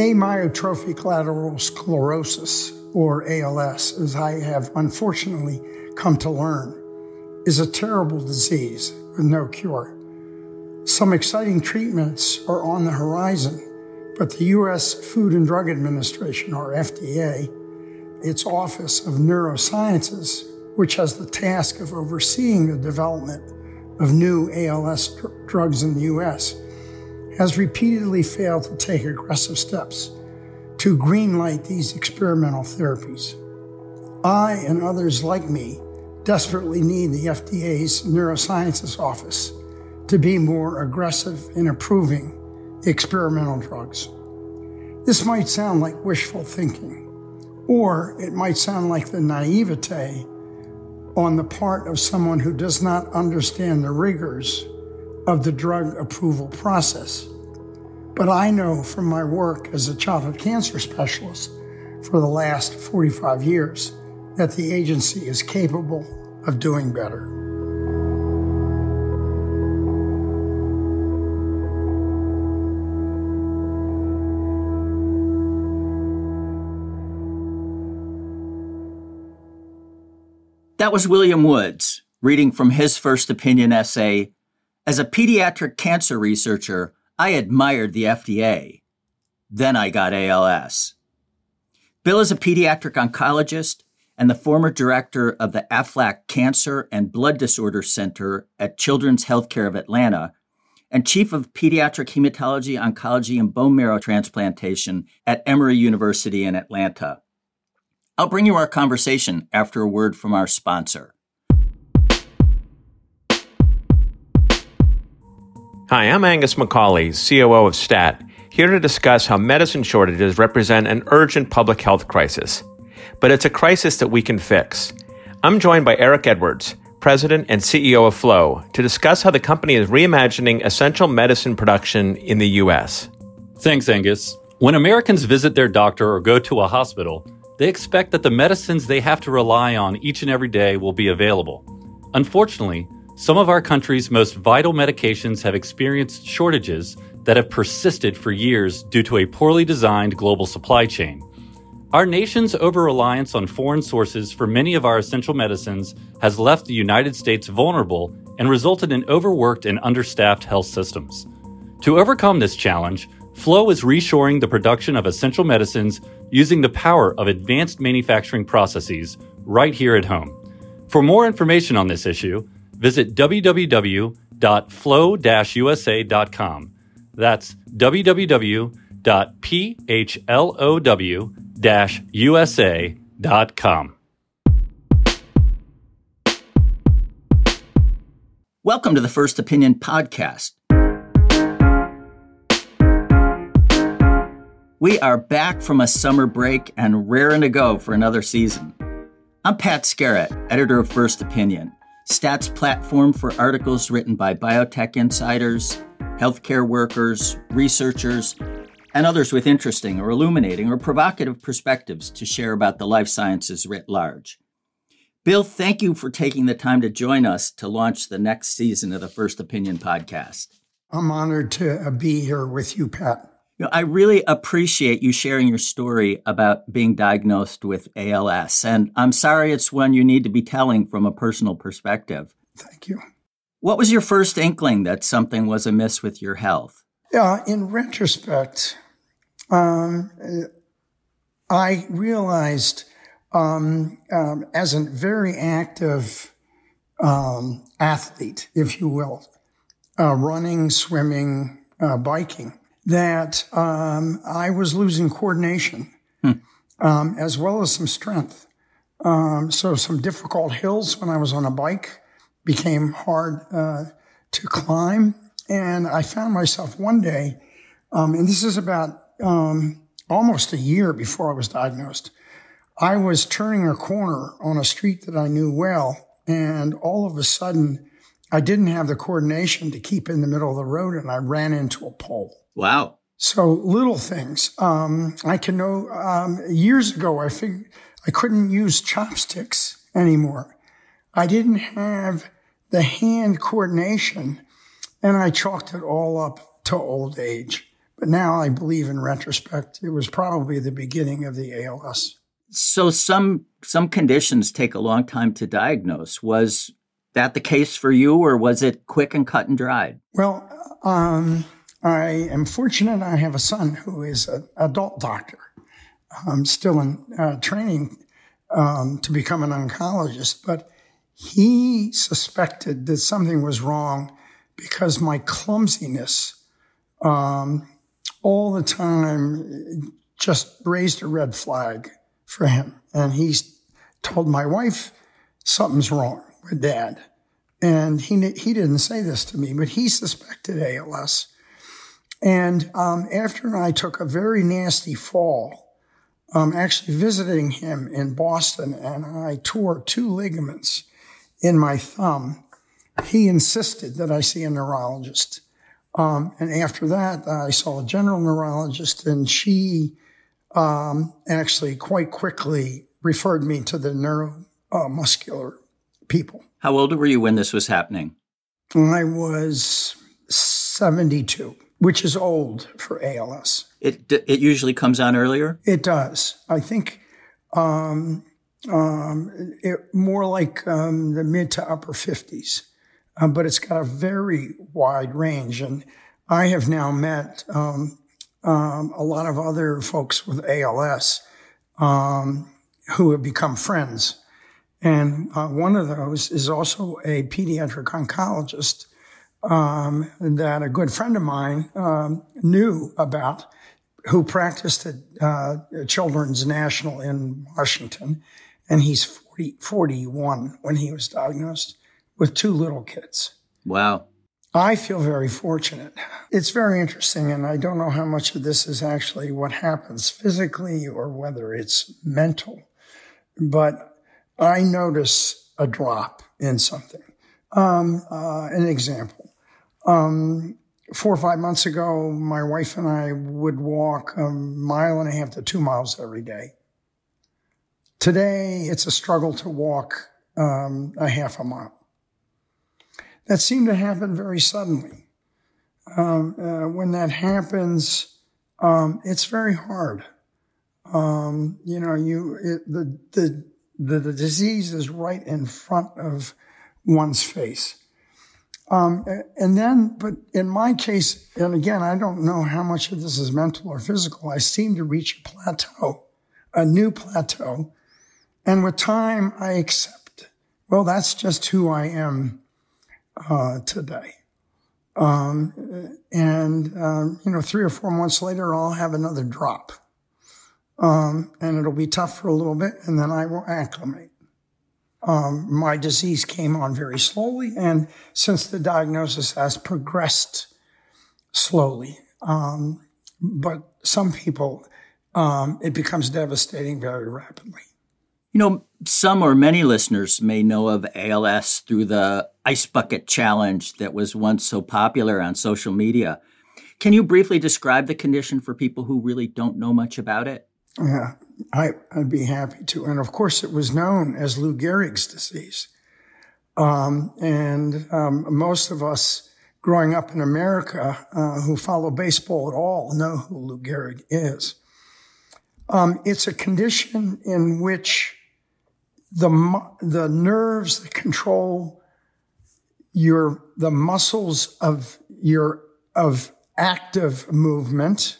Amyotrophic lateral sclerosis, or ALS, as I have unfortunately come to learn, is a terrible disease with no cure. Some exciting treatments are on the horizon, but the U.S. Food and Drug Administration, or FDA, its Office of Neurosciences, which has the task of overseeing the development of new ALS dr- drugs in the U.S., has repeatedly failed to take aggressive steps to greenlight these experimental therapies. I and others like me desperately need the FDA's Neurosciences Office to be more aggressive in approving experimental drugs. This might sound like wishful thinking, or it might sound like the naivete on the part of someone who does not understand the rigors of the drug approval process. But I know from my work as a childhood cancer specialist for the last 45 years that the agency is capable of doing better. That was William Woods reading from his first opinion essay. As a pediatric cancer researcher, I admired the FDA. Then I got ALS. Bill is a pediatric oncologist and the former director of the AFLAC Cancer and Blood Disorder Center at Children's Healthcare of Atlanta and chief of pediatric hematology, oncology, and bone marrow transplantation at Emory University in Atlanta. I'll bring you our conversation after a word from our sponsor. Hi, I'm Angus McCauley, COO of STAT, here to discuss how medicine shortages represent an urgent public health crisis. But it's a crisis that we can fix. I'm joined by Eric Edwards, President and CEO of Phlow, to discuss how the company is reimagining essential medicine production in the U.S. Thanks, Angus. When Americans visit their doctor or go to a hospital, they expect that the medicines they have to rely on each and every day will be available. Unfortunately, some of our country's most vital medications have experienced shortages that have persisted for years due to a poorly designed global supply chain. Our nation's over reliance on foreign sources for many of our essential medicines has left the United States vulnerable and resulted in overworked and understaffed health systems. To overcome this challenge, Phlow is reshoring the production of essential medicines using the power of advanced manufacturing processes right here at home. For more information on this issue, visit www.phlow-usa.com. That's www.phlow-usa.com. Welcome to the First Opinion Podcast. We are back from a summer break and raring to go for another season. I'm Pat Skerrett, editor of First Opinion, Stat's platform for articles written by biotech insiders, healthcare workers, researchers, and others with interesting or illuminating or provocative perspectives to share about the life sciences writ large. Bill, thank you for taking the time to join us to launch the next season of the First Opinion podcast. I'm honored to be here with you, Pat. You know, I really appreciate you sharing your story about being diagnosed with ALS. And I'm sorry it's one you need to be telling from a personal perspective. Thank you. What was your first inkling that something was amiss with your health? Yeah, in retrospect, um, I realized um, um, as a very active um, athlete, if you will, uh, running, swimming, uh, biking, that um, I was losing coordination hmm. um, as well as some strength. Um, so some difficult hills when I was on a bike became hard uh, to climb, and I found myself one day, um, and this is about um, almost a year before I was diagnosed. I was turning a corner on a street that I knew well, and all of a sudden, I didn't have the coordination to keep in the middle of the road, and I ran into a pole. Wow. So little things. Um, I can know um, years ago, I figured I couldn't use chopsticks anymore. I didn't have the hand coordination, and I chalked it all up to old age. But now I believe in retrospect, it was probably the beginning of the ALS. So some some conditions take a long time to diagnose. Was that the case for you, or was it quick and cut and dried? Well, um, I am fortunate. I have a son who is an adult doctor. I'm still in uh, training um, to become an oncologist, but he suspected that something was wrong because my clumsiness um, all the time just raised a red flag for him. And he told my wife something's wrong with dad. And he, he didn't say this to me, but he suspected ALS. And um, after I took a very nasty fall, um, actually visiting him in Boston, and I tore two ligaments in my thumb, he insisted that I see a neurologist. Um, and after that, I saw a general neurologist, and she um, actually quite quickly referred me to the neuromuscular people. How old were you when this was happening? I was 72, which is old for ALS. It it usually comes on earlier. It does. I think um, um, it, more like um, the mid to upper 50s, uh, but it's got a very wide range. And I have now met um, um a lot of other folks with ALS um, who have become friends. And uh, one of those is also a pediatric oncologist um, that a good friend of mine knew about who practiced at uh, Children's National in Washington and he's 40, 41 when he was diagnosed with two little kids. Wow. I feel very fortunate. It's very interesting, and I don't know how much of this is actually what happens physically or whether it's mental, but I notice a drop in something. Um, uh, an example. Um, four or five months ago, my wife and I would walk a mile and a half to two miles every day. Today, it's a struggle to walk um, a half a mile. That seemed to happen very suddenly. Um, uh, when that happens, um, it's very hard. Um, you know, you it, the, the the the disease is right in front of one's face. Um, and then, but in my case, and again, I don't know how much of this is mental or physical. I seem to reach a plateau, a new plateau, and with time, I accept, well, that's just who I am uh, today. Um, and, um, you know, three or four months later, I'll have another drop. Um, and it'll be tough for a little bit, and then I will acclimate. Um, my disease came on very slowly, and since the diagnosis has progressed slowly, um, but some people, um, it becomes devastating very rapidly. You know, some or many listeners may know of ALS through the Ice Bucket Challenge that was once so popular on social media. Can you briefly describe the condition for people who really don't know much about it? Yeah, I, would be happy to. And of course, it was known as Lou Gehrig's disease. Um, and um, most of us growing up in America uh, who follow baseball at all know who Lou Gehrig is. Um, it's a condition in which the, the nerves that control your, the muscles of your, of active movement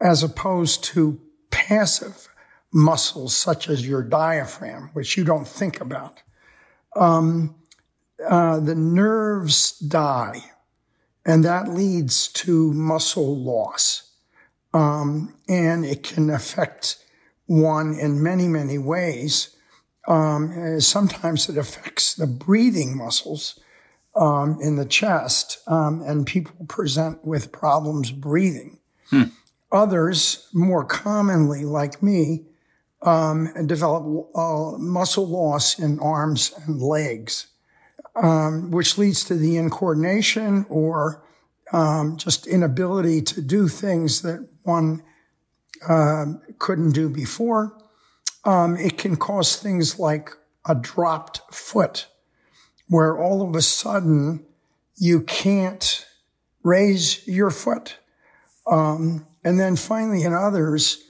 as opposed to passive muscles such as your diaphragm, which you don't think about. Um, uh, the nerves die, and that leads to muscle loss. Um, and it can affect one in many, many ways. Um, sometimes it affects the breathing muscles um, in the chest, um, and people present with problems breathing. Hmm. Others, more commonly, like me, um, develop uh, muscle loss in arms and legs, um, which leads to the incoordination or um, just inability to do things that one uh, couldn't do before. Um, it can cause things like a dropped foot, where all of a sudden you can't raise your foot. Um, and then finally, in others,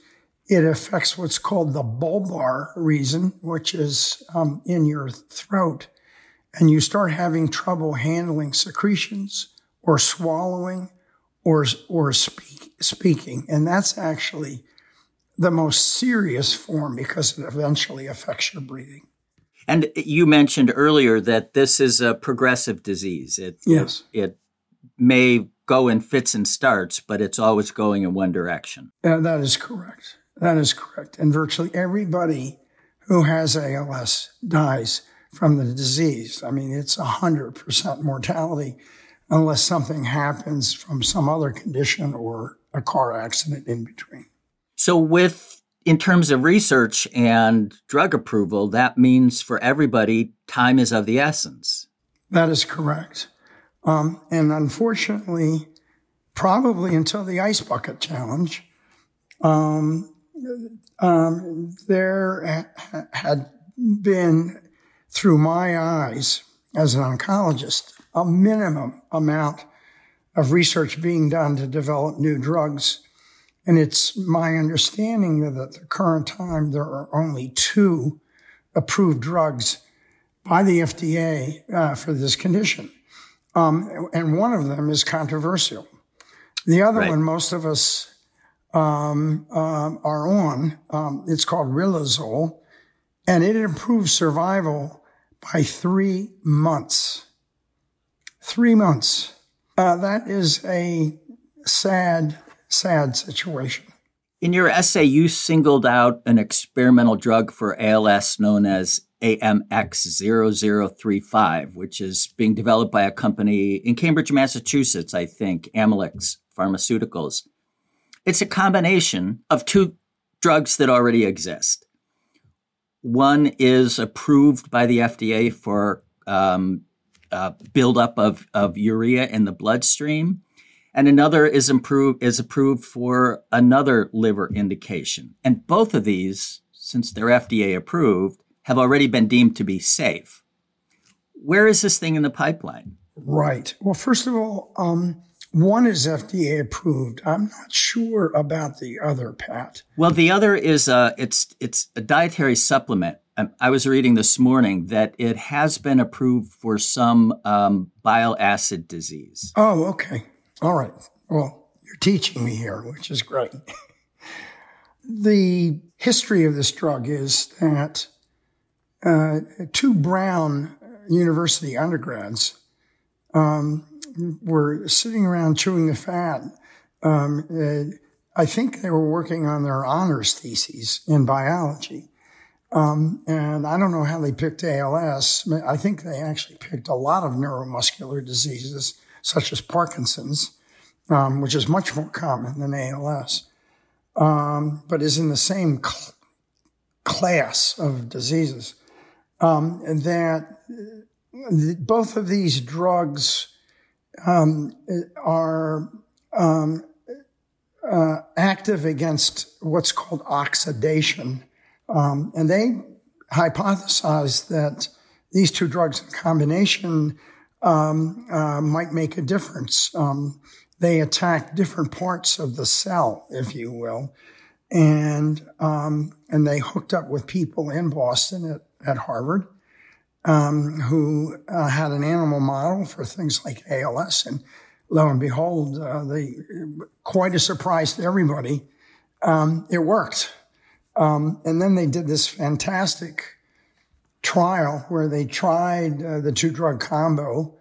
it affects what's called the bulbar region, which is um, in your throat. And you start having trouble handling secretions or swallowing or, or speak, speaking. And that's actually the most serious form because it eventually affects your breathing. And you mentioned earlier that this is a progressive disease. It, yes. It may go in fits and starts, but it's always going in one direction. Uh, that is correct. That is correct. And virtually everybody who has ALS dies from the disease. I mean, it's 100% mortality unless something happens from some other condition or a car accident in between. So, with in terms of research and drug approval, that means for everybody, time is of the essence. That is correct. Um, and unfortunately, probably until the ice bucket challenge, um, um, there ha- had been, through my eyes as an oncologist, a minimum amount of research being done to develop new drugs. And it's my understanding that at the current time, there are only two approved drugs by the FDA uh, for this condition. Um, and one of them is controversial. The other right. one, most of us um, uh, are on. Um, it's called Riluzole, and it improves survival by three months. Three months. Uh, that is a sad, sad situation. In your essay, you singled out an experimental drug for ALS known as AMX0035, which is being developed by a company in Cambridge, Massachusetts, I think, Amylyx Pharmaceuticals. It's a combination of two drugs that already exist. One is approved by the FDA for um, uh, buildup of, of urea in the bloodstream, and another is, improved, is approved for another liver indication. And both of these, since they're FDA approved, have already been deemed to be safe. Where is this thing in the pipeline? Right. Well, first of all, um, one is FDA approved. I'm not sure about the other, Pat. Well, the other is uh, it's it's a dietary supplement. Um, I was reading this morning that it has been approved for some um, bile acid disease. Oh, okay. All right. Well, you're teaching me here, which is great. the history of this drug is that uh, two Brown University undergrads um, were sitting around chewing the fat. Um, uh, I think they were working on their honors theses in biology. Um, and I don't know how they picked ALS. I think they actually picked a lot of neuromuscular diseases, such as Parkinson's, um, which is much more common than ALS, um, but is in the same cl- class of diseases um, that both of these drugs um, are um, uh, active against what's called oxidation. Um, and they hypothesized that these two drugs in combination um, uh, might make a difference. Um, they attack different parts of the cell, if you will. And, and they hooked up with people in Boston at at Harvard um, who uh, had an animal model for things like ALS. And lo and behold, uh, they quite a surprise to everybody. Um, it worked. Um, and then they did this fantastic trial where they tried uh, the two drug combo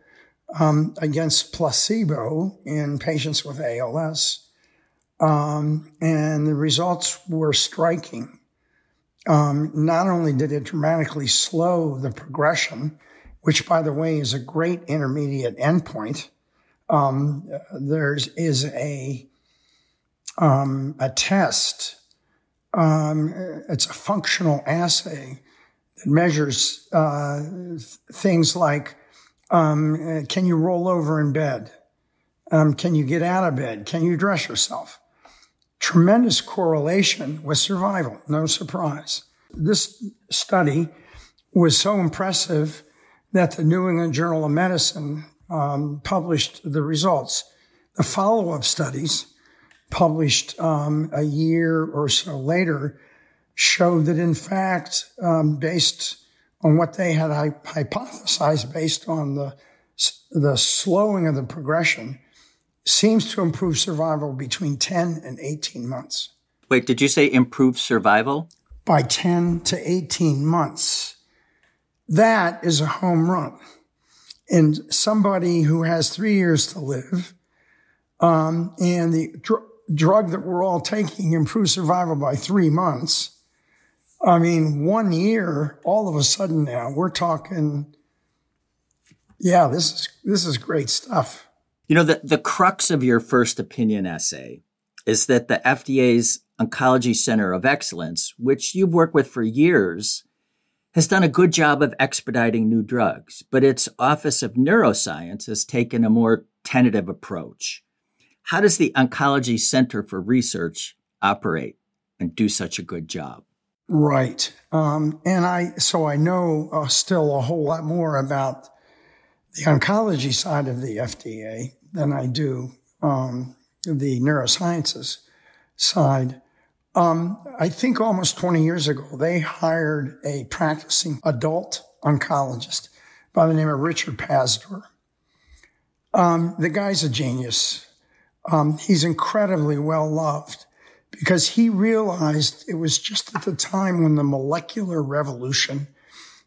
um, against placebo in patients with ALS. Um, and the results were striking. Um, not only did it dramatically slow the progression, which, by the way, is a great intermediate endpoint, um, there is is a um, a test. Um, it's a functional assay that measures uh, things like um, can you roll over in bed? Um, can you get out of bed? Can you dress yourself? Tremendous correlation with survival. No surprise. This study was so impressive that the New England Journal of Medicine um, published the results. The follow up studies published um, a year or so later, showed that in fact, um, based on what they had hypothesized based on the, the slowing of the progression, seems to improve survival between 10 and 18 months. Wait, did you say improve survival? By 10 to 18 months. That is a home run. And somebody who has three years to live, um, and the dr- drug that we're all taking improves survival by three months. I mean, one year, all of a sudden now we're talking, yeah, this is, this is great stuff. You know, the, the crux of your first opinion essay is that the FDA's Oncology Center of Excellence, which you've worked with for years, has done a good job of expediting new drugs, but its Office of Neuroscience has taken a more tentative approach. How does the Oncology Center for Research operate and do such a good job? Right. Um, and I, so I know uh, still a whole lot more about the oncology side of the FDA than I do um, the neurosciences side. Um, I think almost 20 years ago, they hired a practicing adult oncologist by the name of Richard Pazdur. Um, the guy's a genius. Um, he's incredibly well loved because he realized it was just at the time when the molecular revolution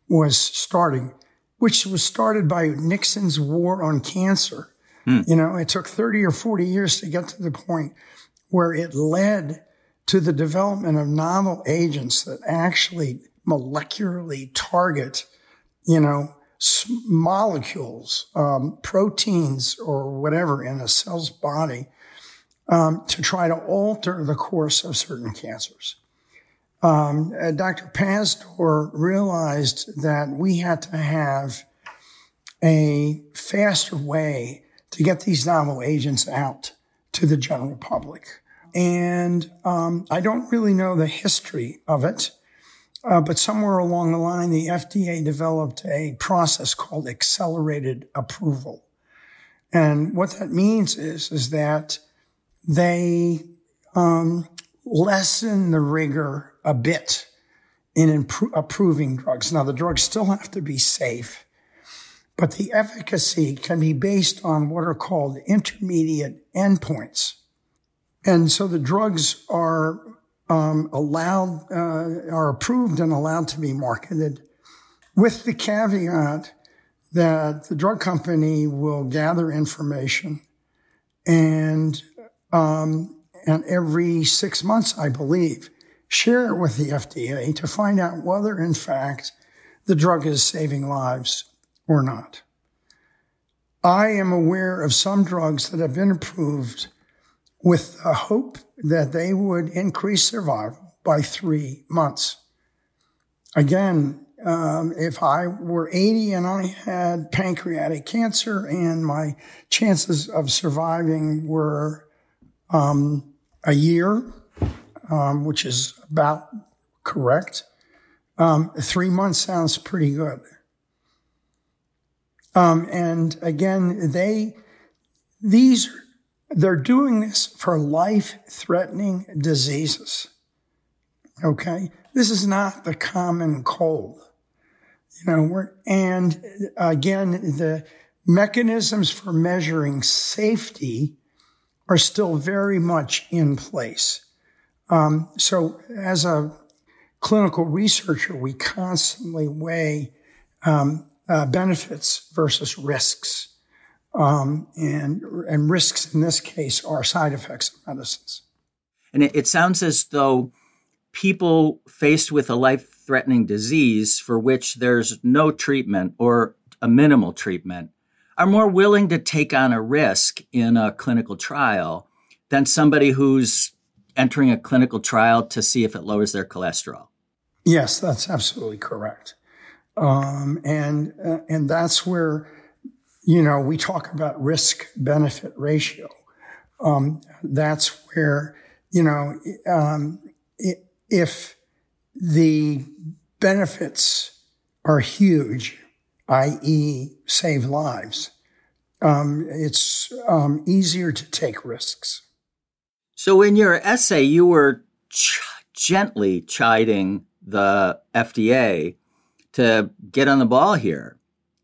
was starting, which was started by Nixon's war on cancer. Hmm. You know, it took 30 or 40 years to get to the point where it led to the development of novel agents that actually molecularly target, you know, molecules, um, proteins, or whatever in a cell's body um, to try to alter the course of certain cancers. Um, uh, Dr. Pazdur realized that we had to have a faster way to get these novel agents out to the general public. And um, I don't really know the history of it, uh, but somewhere along the line, the FDA developed a process called accelerated approval. And what that means is, is that they um, lessen the rigor a bit in approving drugs. Now, the drugs still have to be safe, but the efficacy can be based on what are called intermediate endpoints. And so the drugs are um, allowed, uh, are approved and allowed to be marketed with the caveat that the drug company will gather information and, um, and every six months, I believe, share it with the FDA to find out whether, in fact, the drug is saving lives or not. I am aware of some drugs that have been approved with the hope that they would increase survival by three months. Again, um, if I were 80 and I had pancreatic cancer and my chances of surviving were um, a year, um, which is about correct, um, three months sounds pretty good. Um, and again, they, these they're doing this for life threatening diseases. Okay. This is not the common cold. You know, we're, and again, the mechanisms for measuring safety are still very much in place. Um, so as a clinical researcher, we constantly weigh um, uh, benefits versus risks. Um, and, and risks in this case are side effects of medicines. And it, it sounds as though people faced with a life threatening disease for which there's no treatment or a minimal treatment are more willing to take on a risk in a clinical trial than somebody who's entering a clinical trial to see if it lowers their cholesterol. Yes, that's absolutely correct. Um, and uh, and that's where you know, we talk about risk benefit ratio. Um, that's where, you know, um, if the benefits are huge, i.e., save lives, um, it's um, easier to take risks. So, in your essay, you were ch- gently chiding the FDA to get on the ball here.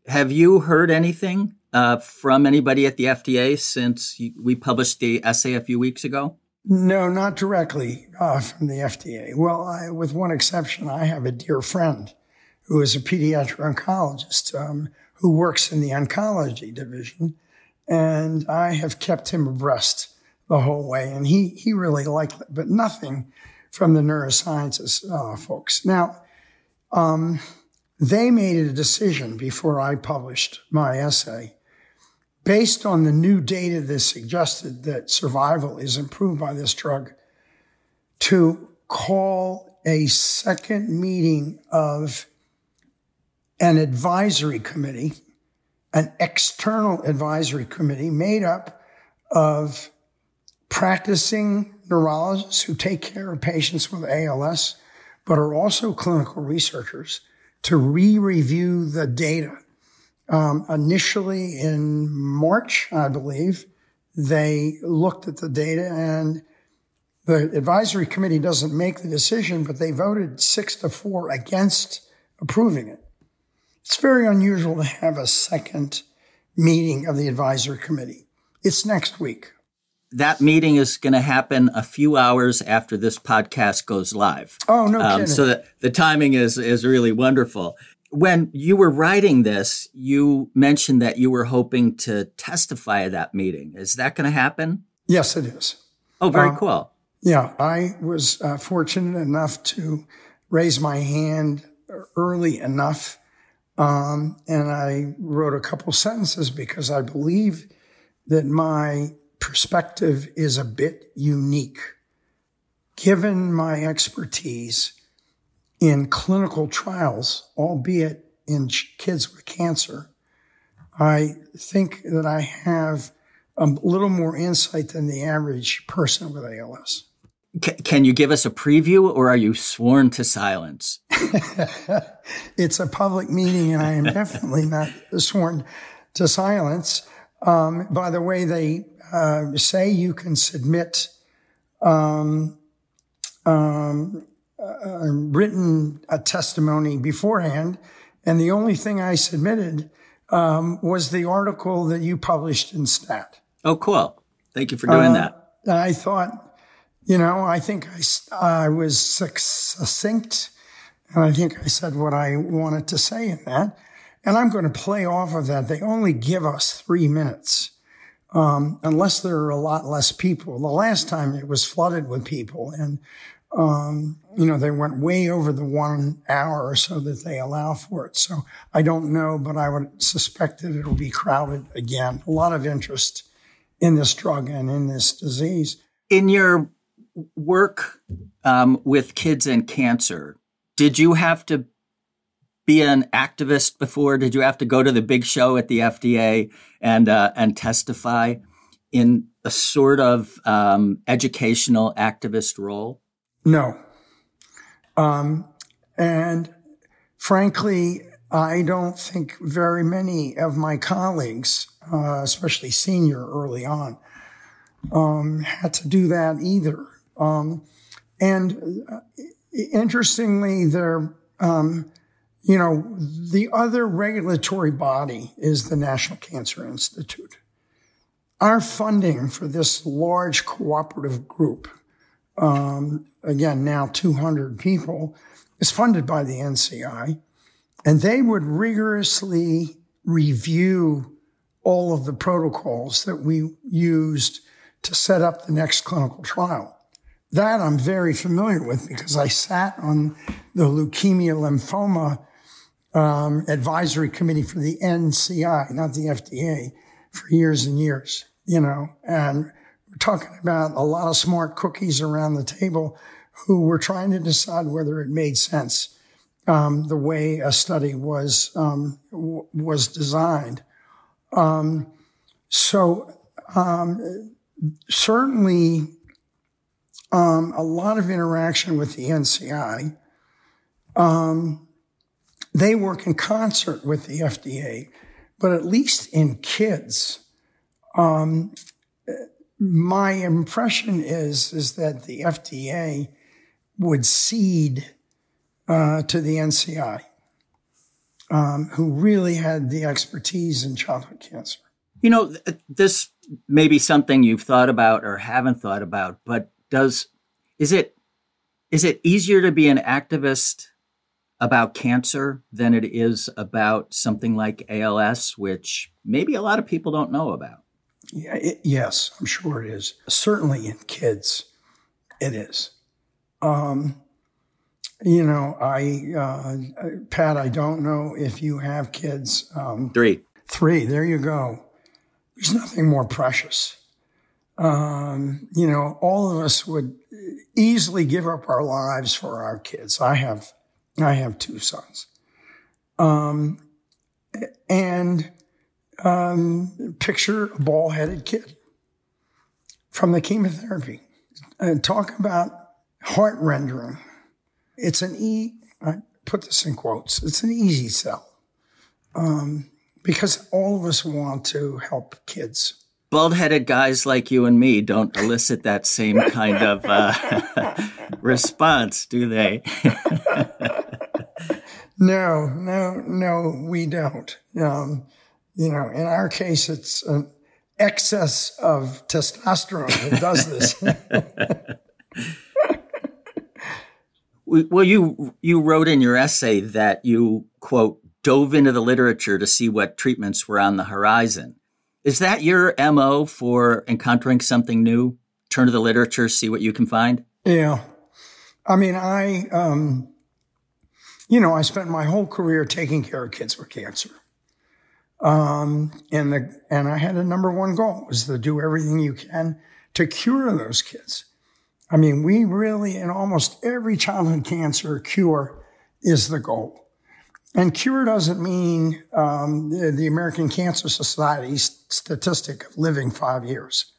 Have you heard anything uh, from anybody at the FDA since we published the essay a few weeks ago? No, not directly uh, from the FDA. Well, I, with one exception, I have a dear friend who is a pediatric oncologist um, who works in the oncology division, and I have kept him abreast the whole way, and he he really liked it, but nothing from the neurosciences uh, folks. Now, um, they made a decision before I published my essay based on the new data that suggested that survival is improved by this drug, to call a second meeting of an advisory committee, an external advisory committee made up of practicing neurologists who take care of patients with ALS, but are also clinical researchers to re-review the data um, initially in March, I believe, they looked at the data and the advisory committee doesn't make the decision, but they voted six to four against approving it. It's very unusual to have a second meeting of the advisory committee. It's next week. That meeting is going to happen a few hours after this podcast goes live. Oh, no um, So the, the timing is, is really wonderful when you were writing this, you mentioned that you were hoping to testify at that meeting. Is that going to happen? Yes, it is. Oh, very um, cool. Yeah, I was uh, fortunate enough to raise my hand early enough. Um, and I wrote a couple sentences because I believe that my perspective is a bit unique. Given my expertise, in clinical trials, albeit in kids with cancer, I think that I have a little more insight than the average person with ALS. can you give us a preview or are you sworn to silence? it's a public meeting and I am definitely not sworn to silence. Um, by the way, they uh, say you can submit um, um, uh, written a testimony beforehand, and the only thing I submitted um, was the article that you published in Stat. Oh, cool! Thank you for doing uh, that. I thought, you know, I think I, I was succinct, and I think I said what I wanted to say in that. And I'm going to play off of that. They only give us three minutes. Um, unless there are a lot less people. The last time it was flooded with people, and um, you know, they went way over the one hour or so that they allow for it. So I don't know, but I would suspect that it'll be crowded again. A lot of interest in this drug and in this disease. In your work um, with kids and cancer, did you have to be an activist before? Did you have to go to the big show at the FDA and uh, and testify in a sort of um, educational activist role? No. Um, and frankly, I don't think very many of my colleagues, uh, especially senior early on, um, had to do that either. Um, and uh, interestingly, there, um, you know, the other regulatory body is the National Cancer Institute. Our funding for this large cooperative group um, again, now 200 people, is funded by the NCI. And they would rigorously review all of the protocols that we used to set up the next clinical trial. That I'm very familiar with because I sat on the leukemia lymphoma um, advisory committee for the NCI, not the FDA, for years and years, you know, and we're talking about a lot of smart cookies around the table who were trying to decide whether it made sense um, the way a study was um, w- was designed. Um, so um, certainly um, a lot of interaction with the NCI. Um, they work in concert with the FDA, but at least in kids, my impression is is that the FDA would cede uh, to the NCI, um, who really had the expertise in childhood cancer. You know, this may be something you've thought about or haven't thought about, but does is it is it easier to be an activist about cancer than it is about something like ALS, which maybe a lot of people don't know about? Yeah, it, yes, I'm sure it is. Certainly in kids, it is. Um, you know, I, uh, Pat, I don't know if you have kids. Um, three. Three. There you go. There's nothing more precious. Um, you know, all of us would easily give up our lives for our kids. I have, I have two sons. Um, and um, picture a ball headed kid from the chemotherapy. And talk about heart rendering. It's an E, I put this in quotes, it's an easy sell. Um, because all of us want to help kids. Bald headed guys like you and me don't elicit that same kind of uh, response, do they? no, no, no, we don't. Um, you know, in our case, it's an excess of testosterone that does this. well, you you wrote in your essay that you quote dove into the literature to see what treatments were on the horizon. Is that your mo for encountering something new? Turn to the literature, see what you can find. Yeah, I mean, I, um, you know, I spent my whole career taking care of kids with cancer. Um, and the, and I had a number one goal was to do everything you can to cure those kids. I mean, we really, in almost every childhood cancer, cure is the goal. And cure doesn't mean um, the, the, American Cancer Society's statistic of living five years.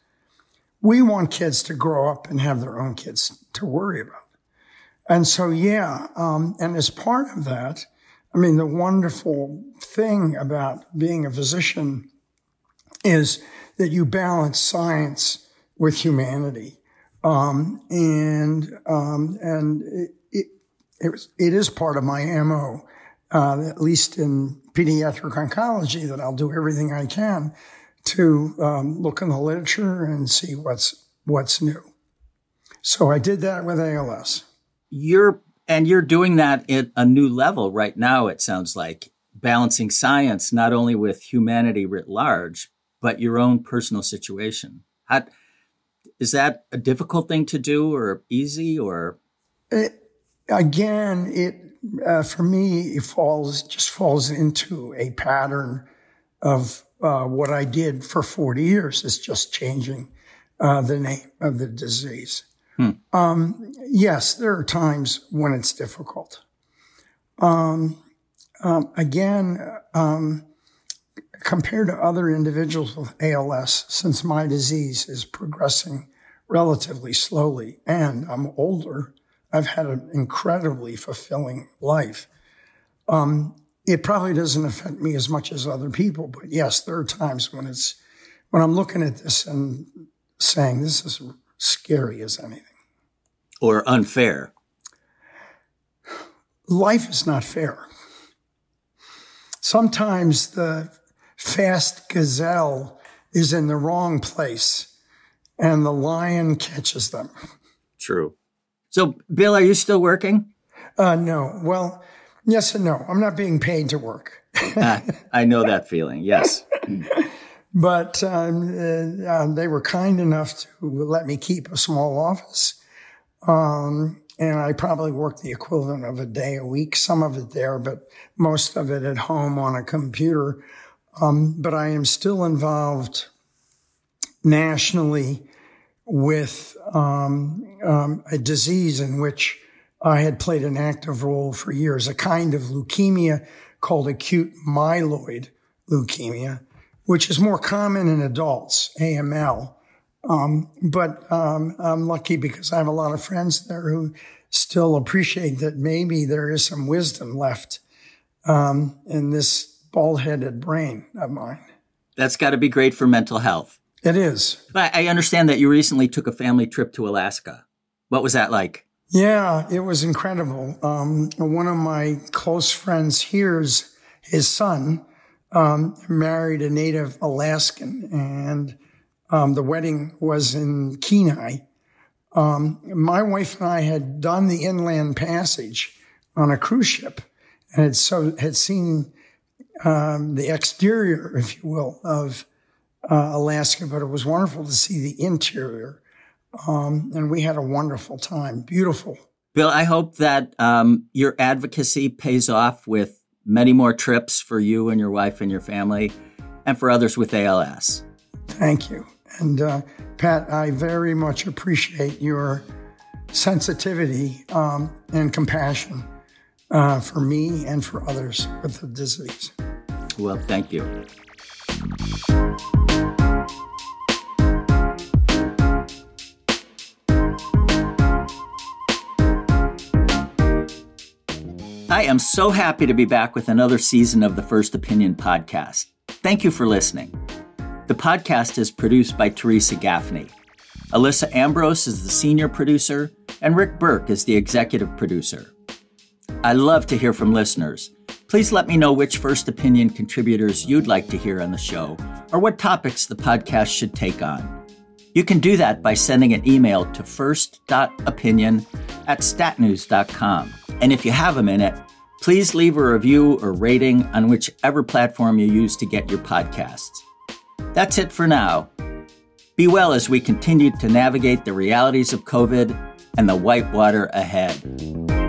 We want kids to grow up and have their own kids to worry about. And so, yeah, um, and as part of that, I mean, the wonderful thing about being a physician is that you balance science with humanity. Um, and, um, and it, it, it, was, it is part of my MO, uh, at least in pediatric oncology, that I'll do everything I can to um, look in the literature and see what's, what's new. So I did that with ALS. You're and you're doing that at a new level right now, it sounds like, balancing science not only with humanity writ large, but your own personal situation. How, is that a difficult thing to do or easy or? It, again, it, uh, for me, it falls, just falls into a pattern of uh, what I did for 40 years is just changing uh, the name of the disease. Hmm. Um, yes, there are times when it's difficult. Um, um, again, um, compared to other individuals with ALS, since my disease is progressing relatively slowly and I'm older, I've had an incredibly fulfilling life. Um, it probably doesn't affect me as much as other people, but yes, there are times when it's when I'm looking at this and saying this is scary as anything. Or unfair? Life is not fair. Sometimes the fast gazelle is in the wrong place and the lion catches them. True. So, Bill, are you still working? Uh, no. Well, yes and no. I'm not being paid to work. ah, I know that feeling. Yes. But um, uh, they were kind enough to let me keep a small office. Um, and I probably worked the equivalent of a day a week, some of it there, but most of it at home on a computer. Um, but I am still involved nationally with um, um, a disease in which I had played an active role for years, a kind of leukemia called acute myeloid leukemia which is more common in adults, AML. Um, but um, I'm lucky because I have a lot of friends there who still appreciate that maybe there is some wisdom left um, in this bald headed brain of mine. That's got to be great for mental health. It is. But I understand that you recently took a family trip to Alaska. What was that like? Yeah, it was incredible. Um, one of my close friends here's his son um, married a native Alaskan, and um, the wedding was in Kenai. Um, my wife and I had done the inland passage on a cruise ship, and had so had seen um, the exterior, if you will, of uh, Alaska, but it was wonderful to see the interior. Um, and we had a wonderful time. Beautiful. Bill, I hope that um, your advocacy pays off with many more trips for you and your wife and your family and for others with ALS. Thank you. And uh, Pat, I very much appreciate your sensitivity um, and compassion uh, for me and for others with the disease. Well, thank you. I am so happy to be back with another season of the First Opinion podcast. Thank you for listening. The podcast is produced by Theresa Gaffney. Alyssa Ambrose is the senior producer, and Rick Berke is the executive producer. I love to hear from listeners. Please let me know which First Opinion contributors you'd like to hear on the show, or what topics the podcast should take on. You can do that by sending an email to first.opinion at statnews.com. And if you have a minute, please leave a review or rating on whichever platform you use to get your podcasts. That's it for now. Be well as we continue to navigate the realities of COVID and the whitewater ahead.